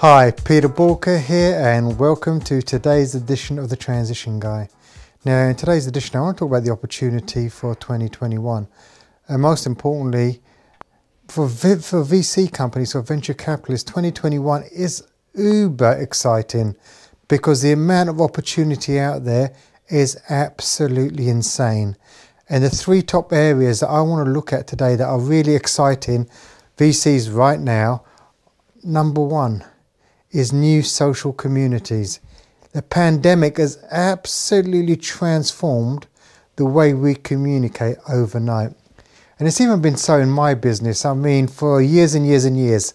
Hi, Peter Balker here, and welcome to today's edition of the Transition Guy. Now, in today's edition, I want to talk about the opportunity for 2021, and most importantly, for, v- for VC companies or venture capitalists, 2021 is uber exciting because the amount of opportunity out there is absolutely insane. And the three top areas that I want to look at today that are really exciting VCs right now number one is new social communities. The pandemic has absolutely transformed the way we communicate overnight. And it's even been so in my business. I mean, for years and years and years,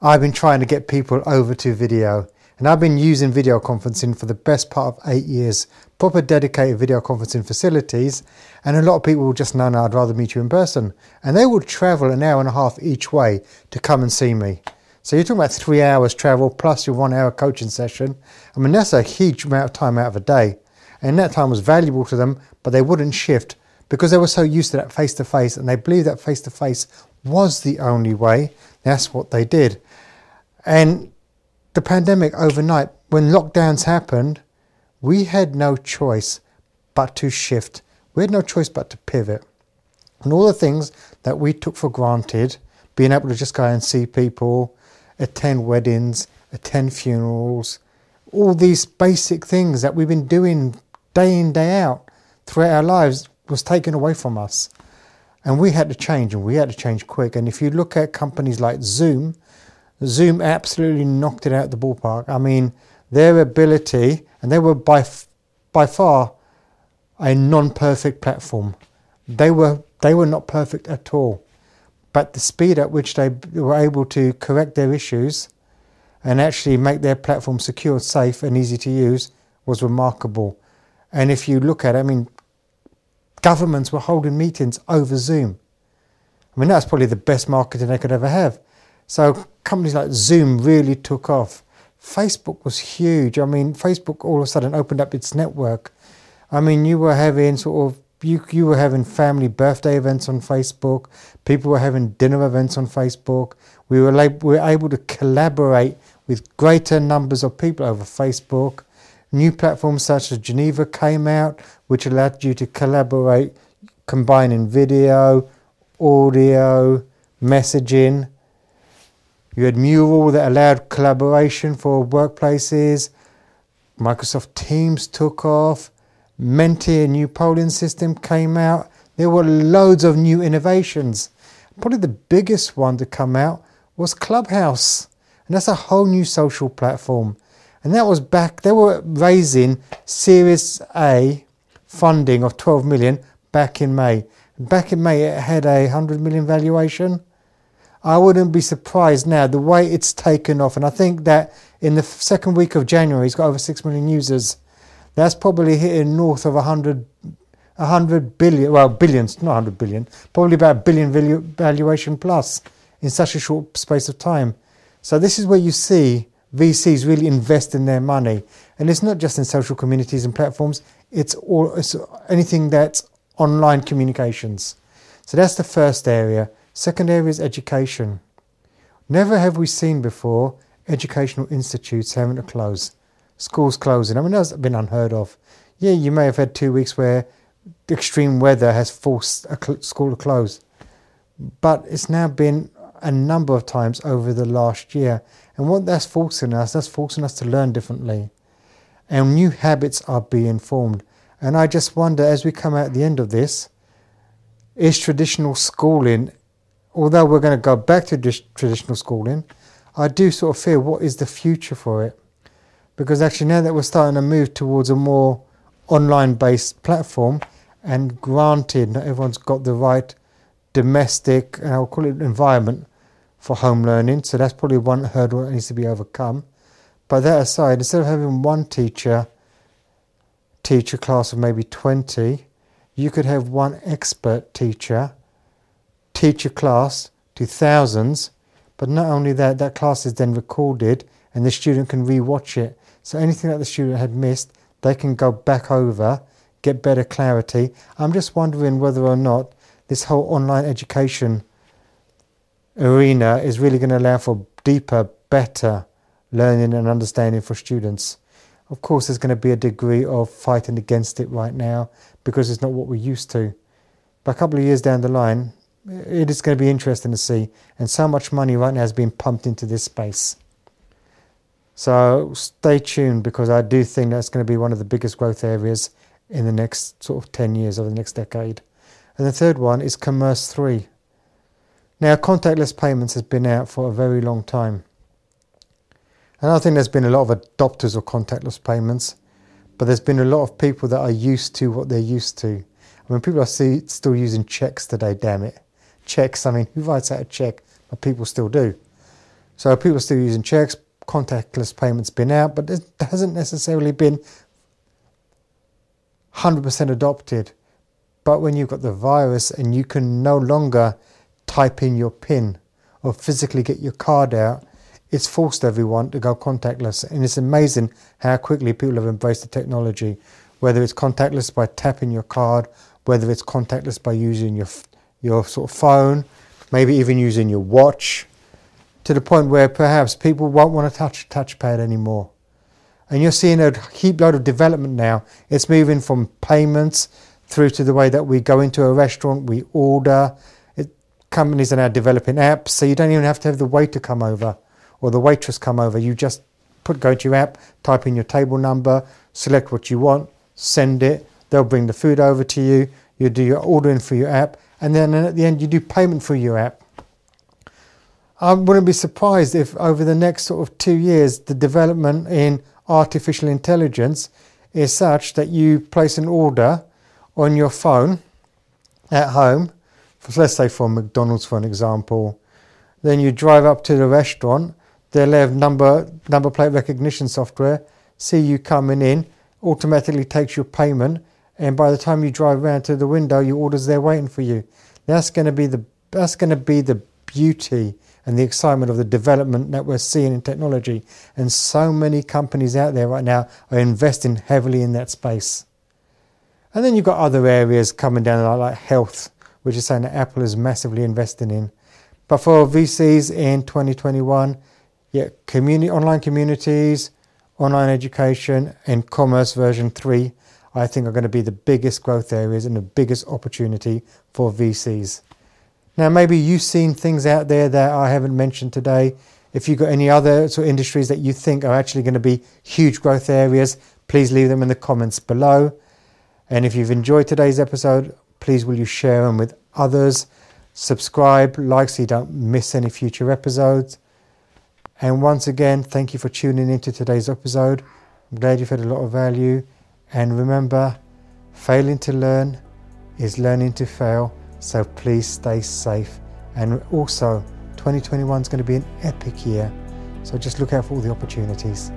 I've been trying to get people over to video. And I've been using video conferencing for the best part of eight years, proper dedicated video conferencing facilities. And a lot of people will just know, no, I'd rather meet you in person. And they would travel an hour and a half each way to come and see me. So you're talking about three hours travel plus your one hour coaching session. I mean, that's a huge amount of time out of a day. And that time was valuable to them, but they wouldn't shift because they were so used to that face to face and they believed that face to face was the only way. That's what they did. And the pandemic overnight, when lockdowns happened, we had no choice but to shift. We had no choice but to pivot. And all the things that we took for granted, being able to just go and see people, attend weddings, attend funerals, all these basic things that we've been doing day in, day out throughout our lives was taken away from us. And we had to change, and we had to change quick. And if you look at companies like Zoom, Zoom absolutely knocked it out of the ballpark. I mean, their ability, and they were by by far a non-perfect platform. They were they were not perfect at all, but the speed at which they were able to correct their issues and actually make their platform secure, safe, and easy to use was remarkable. And if you look at, it, I mean, governments were holding meetings over Zoom. I mean, that's probably the best marketing they could ever have. So companies like Zoom really took off. Facebook was huge. I mean, Facebook all of a sudden opened up its network. I mean, you were having sort of you you were having family birthday events on Facebook. People were having dinner events on Facebook. We were we were able to collaborate with greater numbers of people over Facebook. New platforms such as Geneva came out, which allowed you to collaborate, combining video, audio, messaging. You had Mural that allowed collaboration for workplaces. Microsoft Teams took off. Menti, a new polling system, came out. There were loads of new innovations. Probably the biggest one to come out was Clubhouse. And that's a whole new social platform. And that was back, they were raising Series A funding of 12 million back in May. Back in May, it had a 100 million valuation. I wouldn't be surprised now the way it's taken off. And I think that in the second week of January, it's got over 6 million users. That's probably hitting north of 100, 100 billion, well, billions, not 100 billion, probably about a billion valuation plus in such a short space of time. So this is where you see VCs really investing their money. And it's not just in social communities and platforms, it's, all, it's anything that's online communications. So that's the first area. Second area is education. Never have we seen before educational institutes having to close, schools closing. I mean, that's been unheard of. Yeah, you may have had two weeks where extreme weather has forced a school to close, but it's now been a number of times over the last year. And what that's forcing us, that's forcing us to learn differently. And new habits are being formed. And I just wonder, as we come out the end of this, is traditional schooling, although we're going to go back to traditional schooling, I do sort of fear what is the future for it. Because actually, now that we're starting to move towards a more online based platform, and granted, not everyone's got the right domestic, and I'll call it environment for home learning, so that's probably one hurdle that needs to be overcome. But that aside, instead of having one teacher teach a class of maybe 20, you could have one expert teacher teach a class to thousands, but not only that, that class is then recorded and the student can re-watch it. So anything that the student had missed, they can go back over, get better clarity. I'm just wondering whether or not this whole online education arena is really going to allow for deeper, better learning and understanding for students. Of course, there's going to be a degree of fighting against it right now because it's not what we're used to. But a couple of years down the line, it is going to be interesting to see. And so much money right now has been pumped into this space. So stay tuned because I do think that's going to be one of the biggest growth areas in the next sort of 10 years or the next decade. And the third one is Commerce 3. Now, contactless payments has been out for a very long time. And I think there's been a lot of adopters of contactless payments, but there's been a lot of people that are used to what they're used to. I mean, people are still using checks today, damn it. Checks, I mean, who writes out a check? But people still do. So people are still using checks, contactless payments been out, but it hasn't necessarily been 100% adopted. But when you've got the virus and you can no longer type in your PIN or physically get your card out, it's forced everyone to go contactless. And it's amazing how quickly people have embraced the technology, whether it's contactless by tapping your card, whether it's contactless by using your, your sort of phone, maybe even using your watch to the point where perhaps people won't want to touch a touchpad anymore. And you're seeing a heap load of development now. It's moving from payments through to the way that we go into a restaurant, we order. It, companies are now developing apps, so you don't even have to have the waiter come over or the waitress come over. You just put go to your app, type in your table number, select what you want, send it. They'll bring the food over to you. You do your ordering for your app, and then at the end you do payment for your app. I wouldn't be surprised if over the next sort of two years, the development in artificial intelligence is such that you place an order on your phone at home, for, let's say for McDonald's for an example, then you drive up to the restaurant, they'll have number, number plate recognition software, see you coming in, automatically takes your payment, and by the time you drive around to the window, your order's there waiting for you. That's going to be the that's going to be the beauty and the excitement of the development that we're seeing in technology. And so many companies out there right now are investing heavily in that space. And then you've got other areas coming down like health, which is something that Apple is massively investing in. But for VCs in 2021, yeah, community, online communities, online education, and commerce version 3, I think are going to be the biggest growth areas and the biggest opportunity for VCs. Now, maybe you've seen things out there that I haven't mentioned today. If you've got any other sort of industries that you think are actually going to be huge growth areas, please leave them in the comments below. And if you've enjoyed today's episode, please will you share them with others, subscribe, like so you don't miss any future episodes. And once again, thank you for tuning into today's episode. I'm glad you've had a lot of value. And remember, failing to learn is learning to fail. So please stay safe. And also, 2021 is going to be an epic year. So just look out for all the opportunities.